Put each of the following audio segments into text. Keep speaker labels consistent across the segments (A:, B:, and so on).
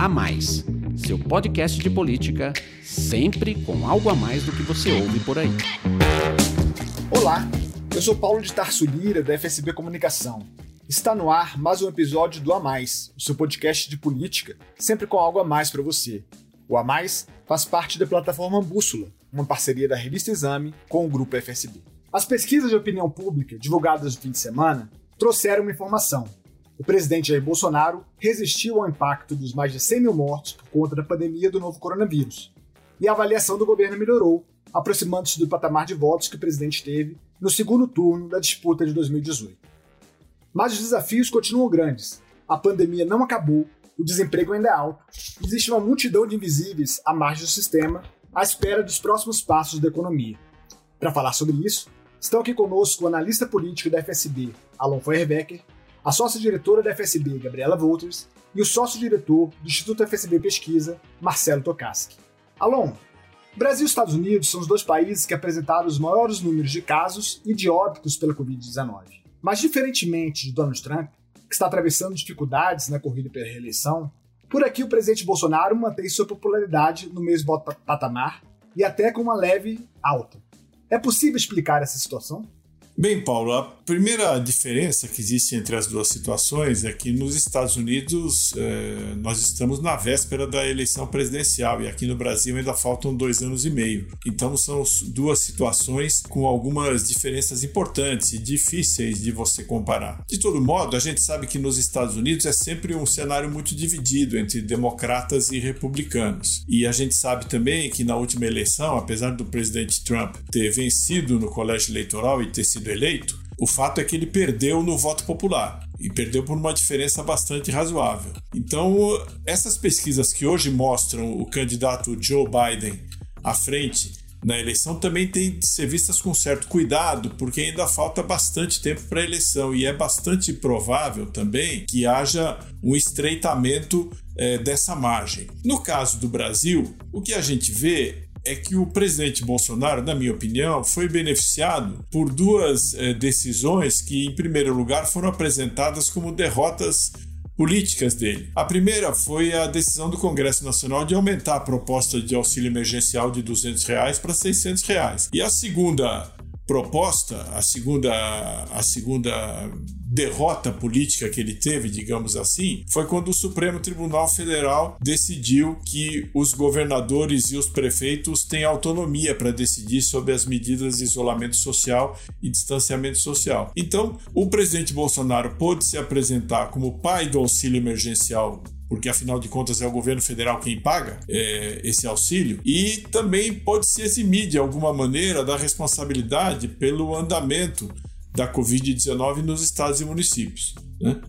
A: A Mais, seu podcast de política, sempre com algo a mais do que você ouve por aí.
B: Olá, eu sou Paulo de Tarso Lira, da FSB Comunicação. Está no ar mais um episódio do A Mais, o seu podcast de política, sempre com algo a mais para você. O A Mais faz parte da plataforma Bússola, uma parceria da revista Exame com o grupo FSB. As pesquisas de opinião pública divulgadas no fim de semana trouxeram uma informação o presidente Jair Bolsonaro resistiu ao impacto dos mais de 100 mil mortos por conta da pandemia do novo coronavírus. E a avaliação do governo melhorou, aproximando-se do patamar de votos que o presidente teve no segundo turno da disputa de 2018. Mas os desafios continuam grandes. A pandemia não acabou, o desemprego ainda é alto, existe uma multidão de invisíveis à margem do sistema, à espera dos próximos passos da economia. Para falar sobre isso, estão aqui conosco o analista político da FSB, Alon Feuerbecker, a sócia-diretora da FSB, Gabriela Wolters, e o sócio-diretor do Instituto FSB Pesquisa, Marcelo Tokaski. Alon, Brasil e Estados Unidos são os dois países que apresentaram os maiores números de casos e de óbitos pela Covid-19. Mas, diferentemente de Donald Trump, que está atravessando dificuldades na corrida pela reeleição, por aqui o presidente Bolsonaro mantém sua popularidade no mesmo patamar e até com uma leve alta. É possível explicar essa situação?
C: Bem, Paulo, a primeira diferença que existe entre as duas situações é que nos Estados Unidos eh, nós estamos na véspera da eleição presidencial e aqui no Brasil ainda faltam dois anos e meio. Então são duas situações com algumas diferenças importantes e difíceis de você comparar. De todo modo, a gente sabe que nos Estados Unidos é sempre um cenário muito dividido entre democratas e republicanos. E a gente sabe também que na última eleição, apesar do presidente Trump ter vencido no colégio eleitoral e ter sido eleito, o fato é que ele perdeu no voto popular e perdeu por uma diferença bastante razoável. Então, essas pesquisas que hoje mostram o candidato Joe Biden à frente na eleição também têm de ser vistas com certo cuidado, porque ainda falta bastante tempo para a eleição e é bastante provável também que haja um estreitamento é, dessa margem. No caso do Brasil, o que a gente vê é que o presidente Bolsonaro, na minha opinião, foi beneficiado por duas eh, decisões que, em primeiro lugar, foram apresentadas como derrotas políticas dele. A primeira foi a decisão do Congresso Nacional de aumentar a proposta de auxílio emergencial de 200 reais para 600 reais. E a segunda proposta, a segunda, a segunda derrota política que ele teve, digamos assim, foi quando o Supremo Tribunal Federal decidiu que os governadores e os prefeitos têm autonomia para decidir sobre as medidas de isolamento social e distanciamento social. Então, o presidente Bolsonaro pôde se apresentar como pai do auxílio emergencial porque afinal de contas é o governo federal quem paga é, esse auxílio, e também pode se eximir de alguma maneira da responsabilidade pelo andamento da Covid-19 nos estados e municípios. Né?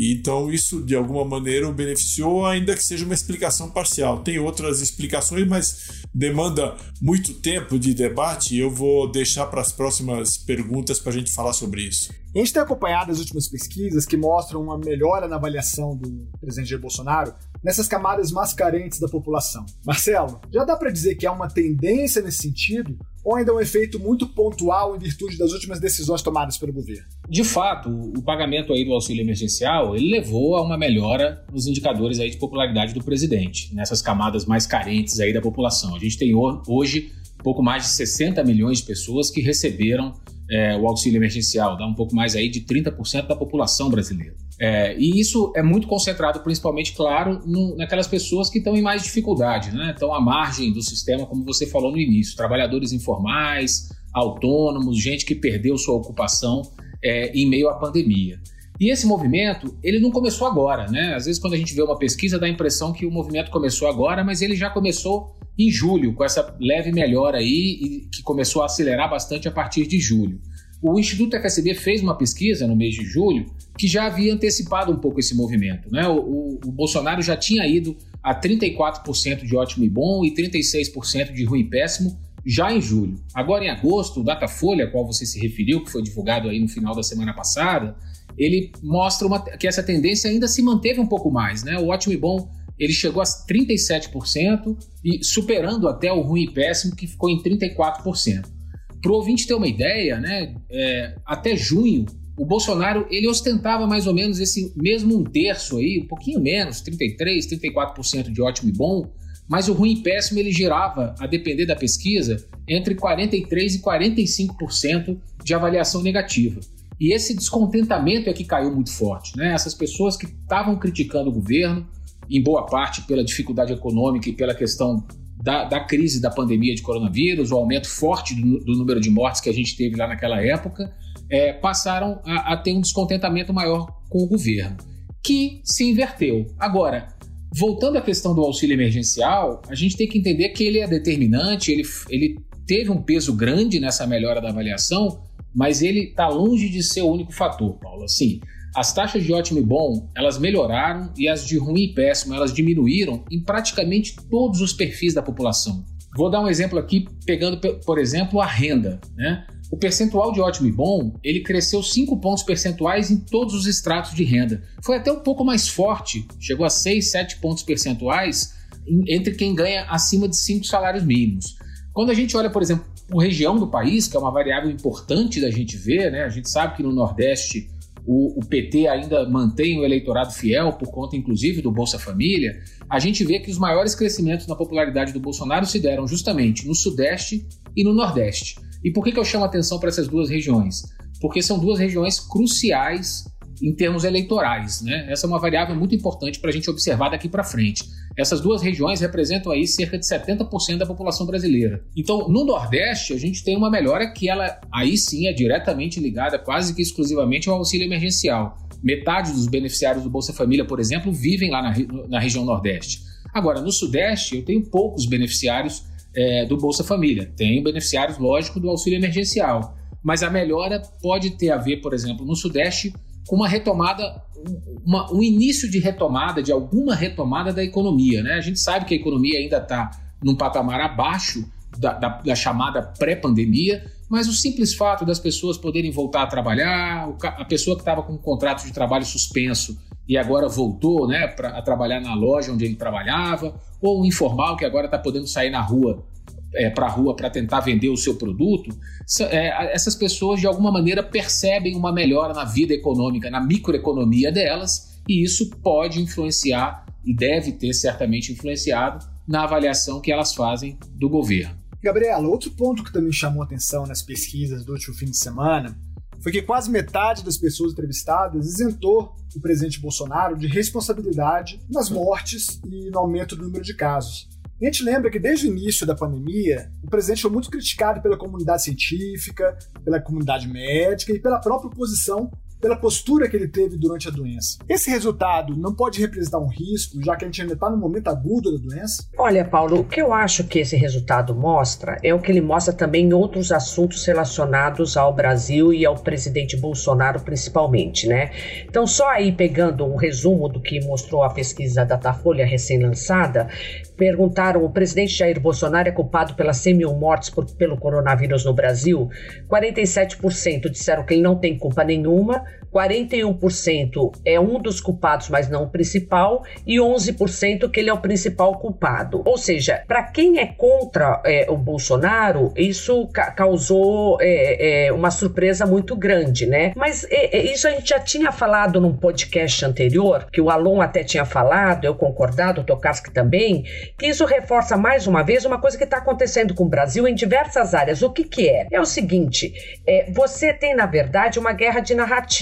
C: E então isso de alguma maneira o beneficiou, ainda que seja uma explicação parcial. Tem outras explicações, mas demanda muito tempo de debate e eu vou deixar para as próximas perguntas para a gente falar sobre isso.
B: A gente tem acompanhado as últimas pesquisas que mostram uma melhora na avaliação do presidente Jair Bolsonaro nessas camadas mais carentes da população. Marcelo, já dá para dizer que há uma tendência nesse sentido ou ainda é um efeito muito pontual em virtude das últimas decisões tomadas pelo governo?
D: De fato, o pagamento aí do auxílio emergencial ele levou a uma melhora nos indicadores aí de popularidade do presidente, nessas camadas mais carentes aí da população. A gente tem hoje pouco mais de 60 milhões de pessoas que receberam é, o auxílio emergencial, dá um pouco mais aí de 30% da população brasileira. É, e isso é muito concentrado, principalmente, claro, no, naquelas pessoas que estão em mais dificuldade, né? Estão à margem do sistema, como você falou no início, trabalhadores informais, autônomos, gente que perdeu sua ocupação é, em meio à pandemia. E esse movimento, ele não começou agora, né? Às vezes, quando a gente vê uma pesquisa, dá a impressão que o movimento começou agora, mas ele já começou em julho, com essa leve melhora aí, que começou a acelerar bastante a partir de julho. O Instituto FSB fez uma pesquisa no mês de julho que já havia antecipado um pouco esse movimento. Né? O, o, o Bolsonaro já tinha ido a 34% de ótimo e bom e 36% de ruim e péssimo já em julho. Agora, em agosto, o Datafolha, a qual você se referiu, que foi divulgado aí no final da semana passada, ele mostra uma, que essa tendência ainda se manteve um pouco mais. Né? O ótimo e bom ele chegou a 37% e superando até o ruim e péssimo, que ficou em 34%. Para o ouvinte ter uma ideia, né, é, até junho, o Bolsonaro ele ostentava mais ou menos esse mesmo um terço aí, um pouquinho menos, 33, 34% de ótimo e bom, mas o ruim e péssimo ele girava, a depender da pesquisa, entre 43 e 45% de avaliação negativa. E esse descontentamento é que caiu muito forte. Né? Essas pessoas que estavam criticando o governo, em boa parte pela dificuldade econômica e pela questão da, da crise da pandemia de coronavírus, o aumento forte do, do, número de mortes que a gente teve lá naquela época, é, passaram a, a ter um descontentamento maior com o governo, que se inverteu. Agora, voltando à questão do auxílio emergencial, a gente tem que entender que ele é determinante, ele, ele teve um peso grande nessa melhora da avaliação, mas ele está longe de ser o único fator, Paulo. Assim, as taxas de ótimo e bom, elas melhoraram e as de ruim e péssimo, elas diminuíram em praticamente todos os perfis da população. Vou dar um exemplo aqui, pegando, por exemplo, a renda. Né? O percentual de ótimo e bom, ele cresceu 5 pontos percentuais em todos os estratos de renda. Foi até um pouco mais forte, chegou a 6, 7 pontos percentuais entre quem ganha acima de 5 salários mínimos. Quando a gente olha, por exemplo, por região do país, que é uma variável importante da gente ver, né? a gente sabe que no Nordeste o, o, PT ainda mantém o eleitorado fiel, por conta inclusive do Bolsa Família, a gente vê que os maiores crescimentos na popularidade do Bolsonaro se deram justamente no Sudeste e no Nordeste. E por que, que eu chamo atenção para essas duas regiões? Porque são duas regiões cruciais em termos eleitorais. Né? Essa é uma variável muito importante para a gente observar daqui para frente. Essas duas regiões representam aí cerca de 70% da população brasileira. Então, no Nordeste, a gente tem uma melhora que ela aí sim é diretamente ligada quase que exclusivamente ao auxílio emergencial. Metade dos beneficiários do Bolsa Família, por exemplo, vivem lá na, na região Nordeste. Agora, no Sudeste, eu tenho poucos beneficiários é, do Bolsa Família. Tenho beneficiários, lógico, do auxílio emergencial. Mas a melhora pode ter a ver, por exemplo, no Sudeste, com uma retomada, uma, um início de retomada, de alguma retomada da economia. Né? A gente sabe que a economia ainda está num patamar abaixo da, da, da chamada pré-pandemia, mas o simples fato das pessoas poderem voltar a trabalhar, a pessoa que estava com um contrato de trabalho suspenso e agora voltou né, pra, a trabalhar na loja onde ele trabalhava, ou o informal que agora está podendo sair na rua é, para a rua para tentar vender o seu produto, é, essas pessoas de alguma maneira percebem uma melhora na vida econômica, na microeconomia delas, e isso pode influenciar e deve ter certamente influenciado na avaliação que elas fazem do governo.
B: Gabriela, outro ponto que também chamou atenção nas pesquisas do último fim de semana foi que quase metade das pessoas entrevistadas isentou o presidente Bolsonaro de responsabilidade nas mortes e no aumento do número de casos. A gente lembra que desde o início da pandemia, o presidente foi muito criticado pela comunidade científica, pela comunidade médica e pela própria oposição pela postura que ele teve durante a doença. Esse resultado não pode representar um risco, já que a gente ainda está no momento agudo da doença?
E: Olha, Paulo, o que eu acho que esse resultado mostra é o que ele mostra também em outros assuntos relacionados ao Brasil e ao presidente Bolsonaro, principalmente, né? Então, só aí pegando um resumo do que mostrou a pesquisa da Datafolha recém-lançada, perguntaram: o presidente Jair Bolsonaro é culpado pelas 100 mil mortes por, pelo coronavírus no Brasil? 47% disseram que ele não tem culpa nenhuma, 41% é um dos culpados, mas não o principal, e 11% que ele é o principal culpado. Ou seja, para quem é contra é, o Bolsonaro, isso ca causou é, é, uma surpresa muito grande, né? Mas é, é, isso a gente já tinha falado num podcast anterior, que o Alon até tinha falado, eu concordado, o Tokarski também, que isso reforça mais uma vez uma coisa que está acontecendo com o Brasil em diversas áreas. O que, que é? É o seguinte: é, você tem, na verdade, uma guerra de narrativa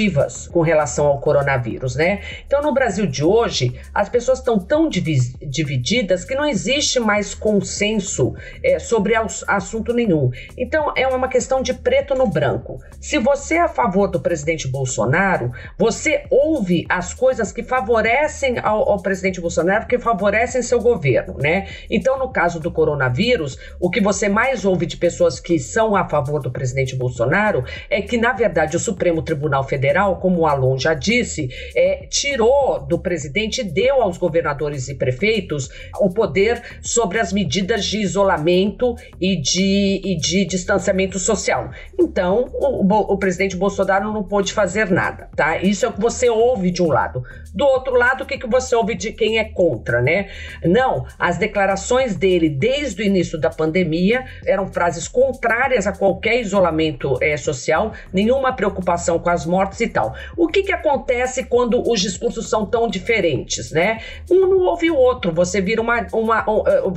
E: com relação ao coronavírus, né? Então, no Brasil de hoje, as pessoas estão tão divididas que não existe mais consenso é, sobre assunto nenhum. Então, é uma questão de preto no branco. Se você é a favor do presidente Bolsonaro, você ouve as coisas que favorecem ao, ao presidente Bolsonaro, que favorecem seu governo, né? Então, no caso do coronavírus, o que você mais ouve de pessoas que são a favor do presidente Bolsonaro é que, na verdade, o Supremo Tribunal Federal Como o Alon já disse, é, tirou do presidente e deu aos governadores e prefeitos o poder sobre as medidas de isolamento e de, e de distanciamento social. Então, o, o, presidente Bolsonaro não pôde fazer nada, tá? Isso é o que você ouve de um lado. Do outro lado, o que, que você ouve de quem é contra, né? Não, as declarações dele desde o início da pandemia eram frases contrárias a qualquer isolamento é, social, nenhuma preocupação com as mortes e tal. O que, que acontece quando os discursos são tão diferentes, né? Um não ouve o outro, você vira uma, uma,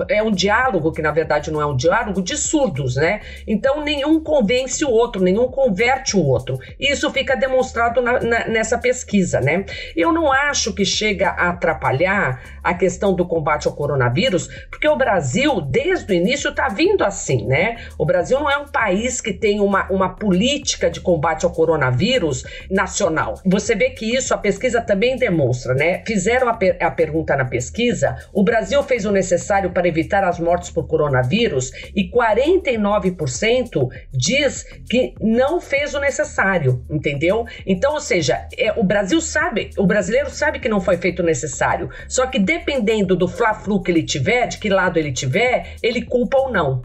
E: é um diálogo, que na verdade não é um diálogo, de surdos, né? Então nenhum convence o outro, nenhum converte o outro. Isso fica demonstrado na, na, nessa pesquisa, né? Eu não acho que chega a atrapalhar a questão do combate ao coronavírus, porque o Brasil, desde o início, está vindo assim, né? O Brasil não é um país que tem uma, uma política de combate ao coronavírus nacional. Você vê que isso a pesquisa também demonstra, né? Fizeram a, per a pergunta na pesquisa, o Brasil fez o necessário para evitar as mortes por coronavírus e 49% diz que não fez o necessário, entendeu? Então, ou seja, é, o Brasil sabe, o brasileiro sabe que não foi feito o necessário, só que dependendo do fla-flu que ele tiver, de que lado ele tiver, ele culpa ou não.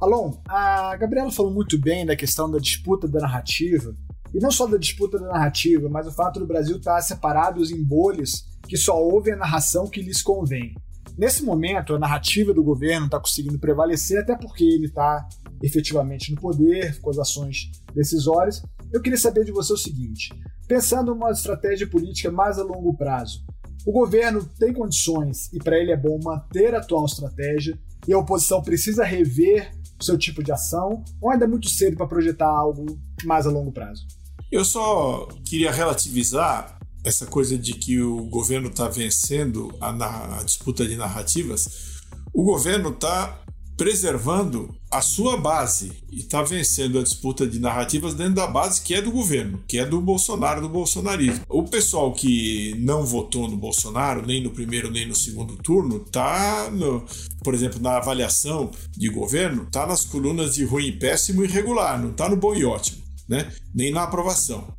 B: Alon, a Gabriela falou muito bem da questão da disputa da narrativa, e não só da disputa da narrativa, mas o fato do Brasil estar separado em bolhas que só ouvem a narração que lhes convém. Nesse momento, a narrativa do governo está conseguindo prevalecer, até porque ele está efetivamente no poder, com as ações decisórias. Eu queria saber de você o seguinte: pensando numa estratégia política mais a longo prazo, o governo tem condições e para ele é bom manter a atual estratégia e a oposição precisa rever o seu tipo de ação ou ainda é muito cedo para projetar algo mais a longo prazo?
C: Eu só queria relativizar essa coisa de que o governo está vencendo a, a disputa de narrativas. O governo está preservando a sua base e está vencendo a disputa de narrativas dentro da base que é do governo, que é do Bolsonaro, do bolsonarismo. O pessoal que não votou no Bolsonaro, nem no primeiro nem no segundo turno, tá, no, por exemplo, na avaliação de governo, tá nas colunas de ruim, péssimo e irregular, não tá no bom e ótimo, né? Nem na aprovação.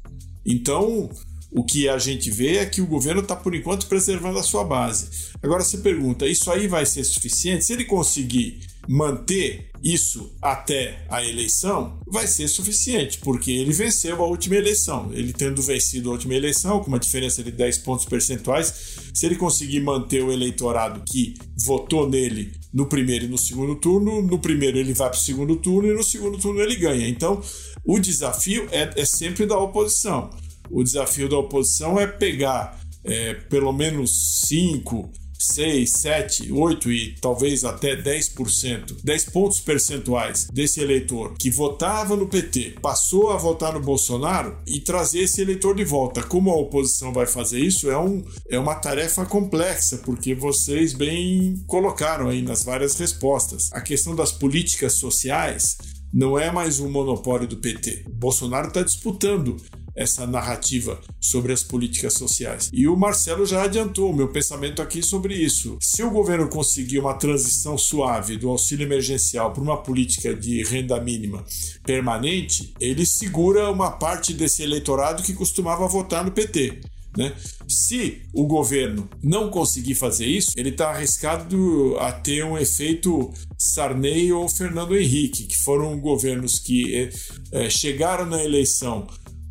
C: Então, o que a gente vê é que o governo está, por enquanto, preservando a sua base. Agora você pergunta: isso aí vai ser suficiente? Se ele conseguir manter isso até a eleição, vai ser suficiente, porque ele venceu a última eleição. Ele tendo vencido a última eleição, com uma diferença de 10 pontos percentuais, se ele conseguir manter o eleitorado que votou nele no primeiro e no segundo turno, no primeiro ele vai para o segundo turno e no segundo turno ele ganha. Então, o desafio é, é sempre da oposição. O desafio da oposição é pegar é, pelo menos cinco 6, 7, 8 e talvez até 10%, 10 pontos percentuais desse eleitor que votava no PT passou a votar no Bolsonaro e trazer esse eleitor de volta. Como a oposição vai fazer isso é, um, é uma tarefa complexa, porque vocês bem colocaram aí nas várias respostas. A questão das políticas sociais não é mais um monopólio do PT. O Bolsonaro está disputando essa narrativa sobre as políticas sociais. E o Marcelo já adiantou o meu pensamento aqui sobre isso. Se o governo conseguir uma transição suave do auxílio emergencial para uma política de renda mínima permanente, ele segura uma parte desse eleitorado que costumava votar no PT. Né? Se o governo não conseguir fazer isso, ele está arriscado a ter um efeito Sarney ou Fernando Henrique, que foram governos que é, chegaram na eleição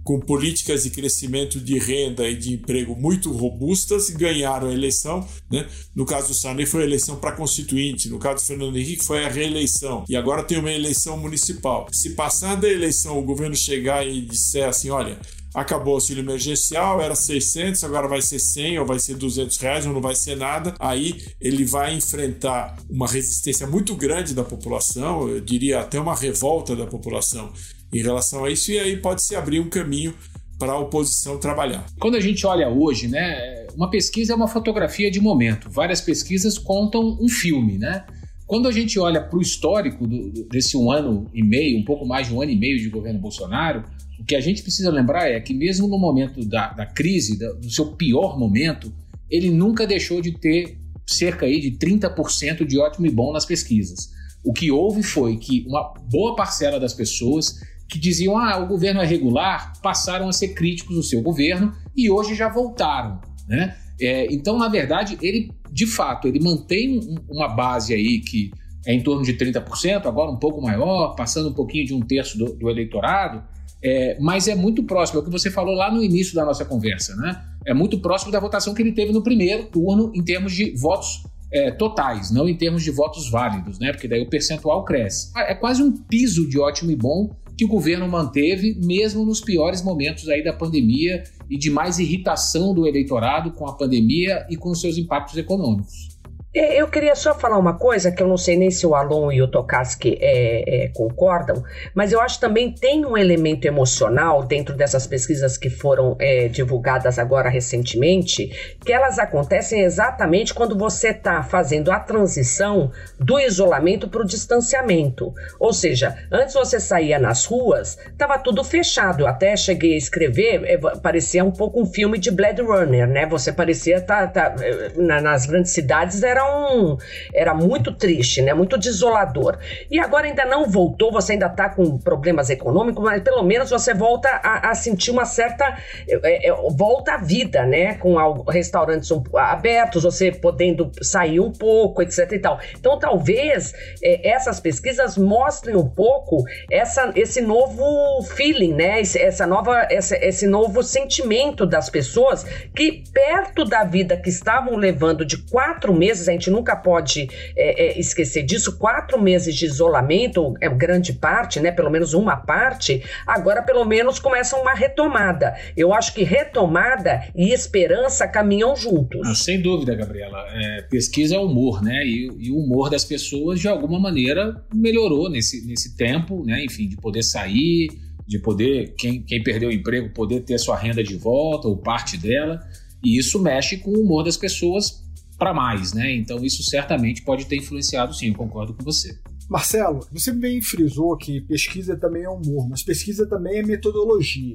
C: com políticas de crescimento de renda e de emprego muito robustas, ganharam a eleição. Né? No caso do Sarney foi a eleição para constituinte, no caso do Fernando Henrique foi a reeleição. E agora tem uma eleição municipal. Se passar da eleição o governo chegar e disser assim, olha, acabou o auxílio emergencial, era 600, agora vai ser 100 ou vai ser 200 reais ou não vai ser nada, aí ele vai enfrentar uma resistência muito grande da população, eu diria até uma revolta da população em relação a isso, e aí pode se abrir um caminho para a oposição trabalhar.
D: Quando a gente olha hoje, né, uma pesquisa é uma fotografia de momento. Várias pesquisas contam um filme, né? Quando a gente olha para o histórico do, desse um ano e meio, um pouco mais de um ano e meio de governo Bolsonaro, o que a gente precisa lembrar é que mesmo no momento da, da crise, da, do seu pior momento, ele nunca deixou de ter cerca aí de 30% de ótimo e bom nas pesquisas. O que houve foi que uma boa parcela das pessoas que diziam ah, o governo é regular, passaram a ser críticos do seu governo e hoje já voltaram. Né? É, então, na verdade, ele, de fato, ele mantém uma base aí que é em torno de 30%, agora um pouco maior, passando um pouquinho de um terço do, do eleitorado, é, mas é muito próximo, é o que você falou lá no início da nossa conversa, né? É muito próximo da votação que ele teve no primeiro turno em termos de votos é, totais, não em termos de votos válidos, né? Porque daí o percentual cresce. É quase um piso de ótimo e bom que o governo manteve, mesmo nos piores momentos aí da pandemia e de mais irritação do eleitorado com a pandemia e com seus impactos econômicos.
E: É, eu queria só falar uma coisa que eu não sei nem se o Alon e o Tokaski é, é, concordam, mas eu acho também tem um elemento emocional dentro dessas pesquisas que foram é, divulgadas agora recentemente, que elas acontecem exatamente quando você está fazendo a transição do isolamento para o distanciamento. Ou seja, antes você saía nas ruas, estava tudo fechado. Eu até cheguei a escrever, é, parecia um pouco um filme de Blade Runner, né? Você parecia tá, tá nas grandes cidades era era um era muito triste, né? Muito desolador. E agora ainda não voltou, você ainda está com problemas econômicos, mas pelo menos você volta a, a sentir uma certa é, é, volta à vida, né? Com restaurantes abertos, você podendo sair um pouco, etc e tal. Então talvez é, essas pesquisas mostrem um pouco essa, esse novo feeling, né? Esse, essa nova esse, esse novo sentimento das pessoas que perto da vida que estavam levando de quatro meses a gente nunca pode é, é, esquecer disso. Quatro meses de isolamento, é grande parte, né? Pelo menos uma parte, agora pelo menos começa uma retomada. Eu acho que retomada e esperança caminham juntos.
D: Não, sem dúvida, Gabriela. É, pesquisa é humor, né? E, e, o humor das pessoas, de alguma maneira, melhorou nesse, nesse tempo, né? Enfim, de poder sair, de poder, quem, quem perdeu o emprego, poder ter sua renda de volta ou parte dela. E isso mexe com o humor das pessoas para mais, né? Então isso certamente pode ter influenciado, sim, eu concordo com você.
B: Marcelo, você bem frisou que pesquisa também é humor, mas pesquisa também é metodologia.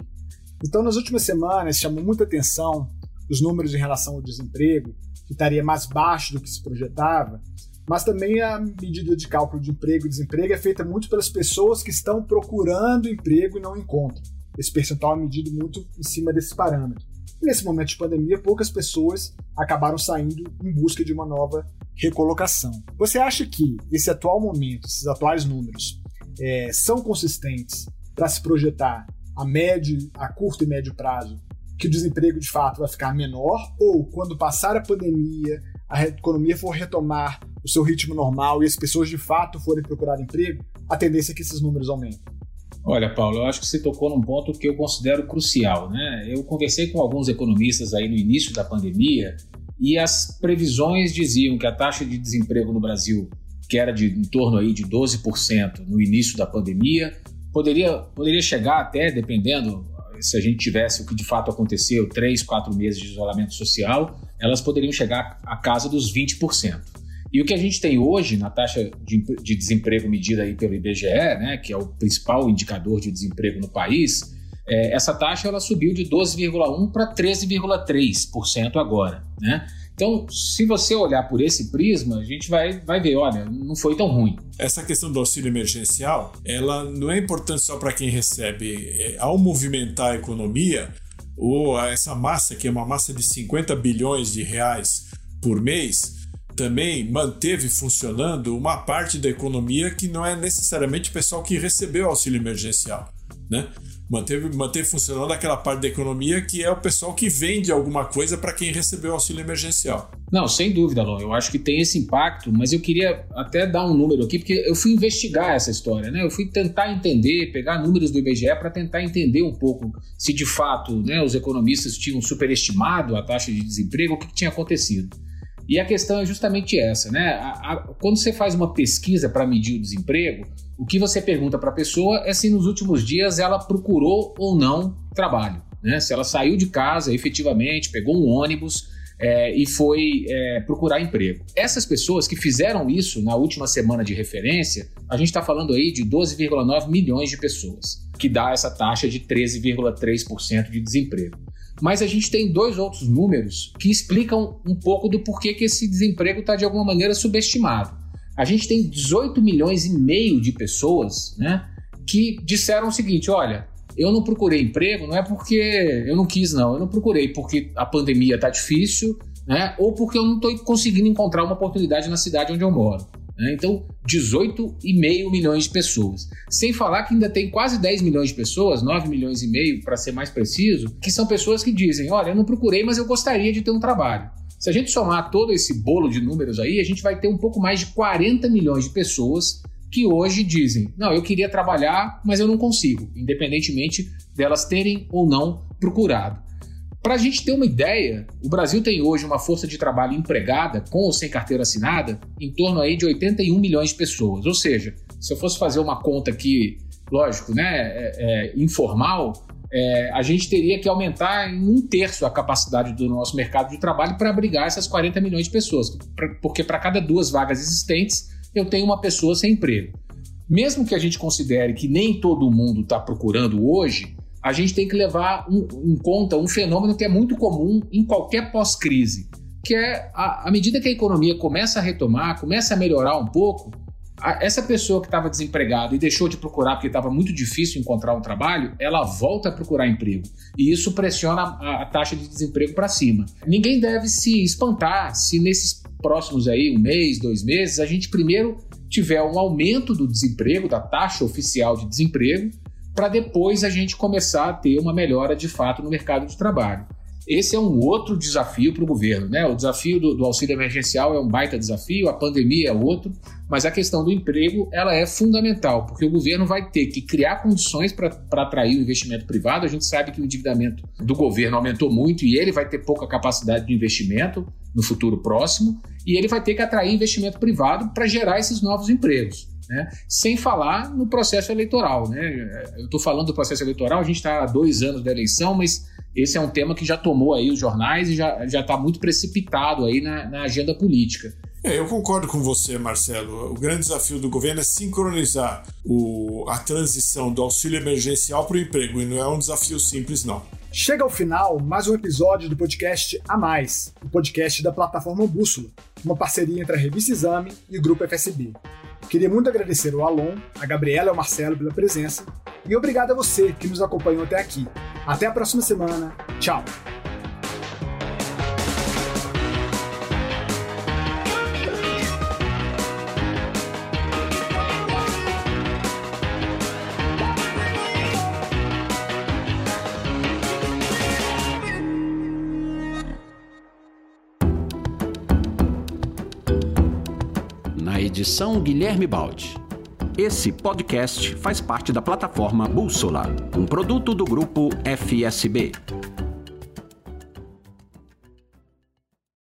B: Então, nas últimas semanas, chamou muita atenção os números em relação ao desemprego, que estaria mais baixo do que se projetava, mas também a medida de cálculo de emprego e desemprego é feita muito pelas pessoas que estão procurando emprego e não encontram. Esse percentual é medido muito em cima desse parâmetro. Nesse momento de pandemia, poucas pessoas acabaram saindo em busca de uma nova recolocação. Você acha que esse atual momento, esses atuais números, é, são consistentes para se projetar a médio, a curto e médio prazo que o desemprego de fato vai ficar menor? Ou quando passar a pandemia, a economia for retomar o seu ritmo normal e as pessoas de fato forem procurar emprego, a tendência é que esses números aumentem?
D: Olha, Paulo, eu acho que você tocou num ponto que eu considero crucial. Né? Eu conversei com alguns economistas aí no início da pandemia e as previsões diziam que a taxa de desemprego no Brasil, que era de em torno aí de 12% no início da pandemia, poderia, poderia chegar até, dependendo se a gente tivesse o que de fato aconteceu, três, quatro meses de isolamento social, elas poderiam chegar à casa dos 20%. E o que a gente tem hoje na taxa de, de desemprego medida aí pelo IBGE, né, que é o principal indicador de desemprego no país, é, essa taxa ela subiu de 12,1% para 13,3% agora. Né? Então, se você olhar por esse prisma, a gente vai, vai ver, olha, não foi tão ruim.
C: Essa questão do auxílio emergencial, ela não é importante só para quem recebe. É, ao movimentar a economia, ou essa massa, que é uma massa de 50 bilhões de reais por mês, também manteve funcionando uma parte da economia que não é necessariamente o pessoal que recebeu auxílio emergencial, né? Manteve, manteve funcionando aquela parte da economia que é o pessoal que vende alguma coisa para quem recebeu auxílio emergencial.
D: Não, sem dúvida, Lon. Eu acho que tem esse impacto, mas eu queria até dar um número aqui, porque eu fui investigar essa história, né? Eu fui tentar entender, pegar números do IBGE para tentar entender um pouco se de fato né, os economistas tinham superestimado a taxa de desemprego, o que tinha acontecido. E a questão é justamente essa, né? A, a, quando você faz uma pesquisa para medir o desemprego, o que você pergunta para a pessoa é se nos últimos dias ela procurou ou não trabalho, né? Se ela saiu de casa efetivamente, pegou um ônibus é, e foi é, procurar emprego. Essas pessoas que fizeram isso na última semana de referência, a gente está falando aí de 12,9 milhões de pessoas, que dá essa taxa de 13,3% de desemprego. Mas a gente tem dois outros números que explicam um pouco do porquê que esse desemprego está de alguma maneira subestimado. A gente tem 18 milhões e meio de pessoas né, que disseram o seguinte: olha, eu não procurei emprego, não é porque eu não quis, não. Eu não procurei porque a pandemia está difícil, né? Ou porque eu não estou conseguindo encontrar uma oportunidade na cidade onde eu moro. Né? Então, 18,5 milhões de pessoas. Sem falar que ainda tem quase 10 milhões de pessoas, 9 milhões e meio para ser mais preciso, que são pessoas que dizem: olha, eu não procurei, mas eu gostaria de ter um trabalho. Se a gente somar todo esse bolo de números aí, a gente vai ter um pouco mais de 40 milhões de pessoas que hoje dizem: não, eu queria trabalhar, mas eu não consigo, independentemente delas terem ou não procurado. Para a gente ter uma ideia, o Brasil tem hoje uma força de trabalho empregada, com ou sem carteira assinada, em torno aí de 81 milhões de pessoas. Ou seja, se eu fosse fazer uma conta aqui, lógico, né, é, é, informal, é, a gente teria que aumentar em um terço a capacidade do nosso mercado de trabalho para abrigar essas 40 milhões de pessoas, porque para cada duas vagas existentes eu tenho uma pessoa sem emprego. Mesmo que a gente considere que nem todo mundo está procurando hoje, a gente tem que levar um, em conta um fenômeno que é muito comum em qualquer pós-crise, que é à medida que a economia começa a retomar, começa a melhorar um pouco, essa pessoa que estava desempregada e deixou de procurar porque estava muito difícil encontrar um trabalho, ela volta a procurar emprego. E isso pressiona a, a taxa de desemprego para cima. Ninguém deve se espantar se nesses próximos aí, um mês, dois meses, a gente primeiro tiver um aumento do desemprego, da taxa oficial de desemprego, para depois a gente começar a ter uma melhora de fato no mercado de trabalho. Esse é um outro desafio para o governo. Né? O desafio do, do, auxílio emergencial é um baita desafio, a pandemia é outro, mas a questão do emprego ela é fundamental, porque o governo vai ter que criar condições para atrair o investimento privado. A gente sabe que o endividamento do governo aumentou muito e ele vai ter pouca capacidade de investimento no futuro próximo, e ele vai ter que atrair investimento privado para gerar esses novos empregos. Né? Sem falar no processo eleitoral. Né? Eu estou falando do processo eleitoral, a gente está há dois anos da eleição, mas esse é um tema que já tomou aí os jornais e já está muito precipitado aí na, na agenda política.
C: É, eu concordo com você, Marcelo. O grande desafio do governo é sincronizar o, a transição do auxílio emergencial para o emprego, e não é um desafio simples, não.
B: Chega ao final mais um episódio do podcast A Mais, o podcast da plataforma Bússola, uma parceria entre a revista Exame e o Grupo FSB. Queria muito agradecer ao Alon, a Gabriela e ao Marcelo pela presença, e obrigado a você que nos acompanhou até aqui. Até a próxima semana. Tchau!
A: Na edição Guilherme Baldi. Esse podcast faz parte da plataforma Bússola, um produto do grupo FSB.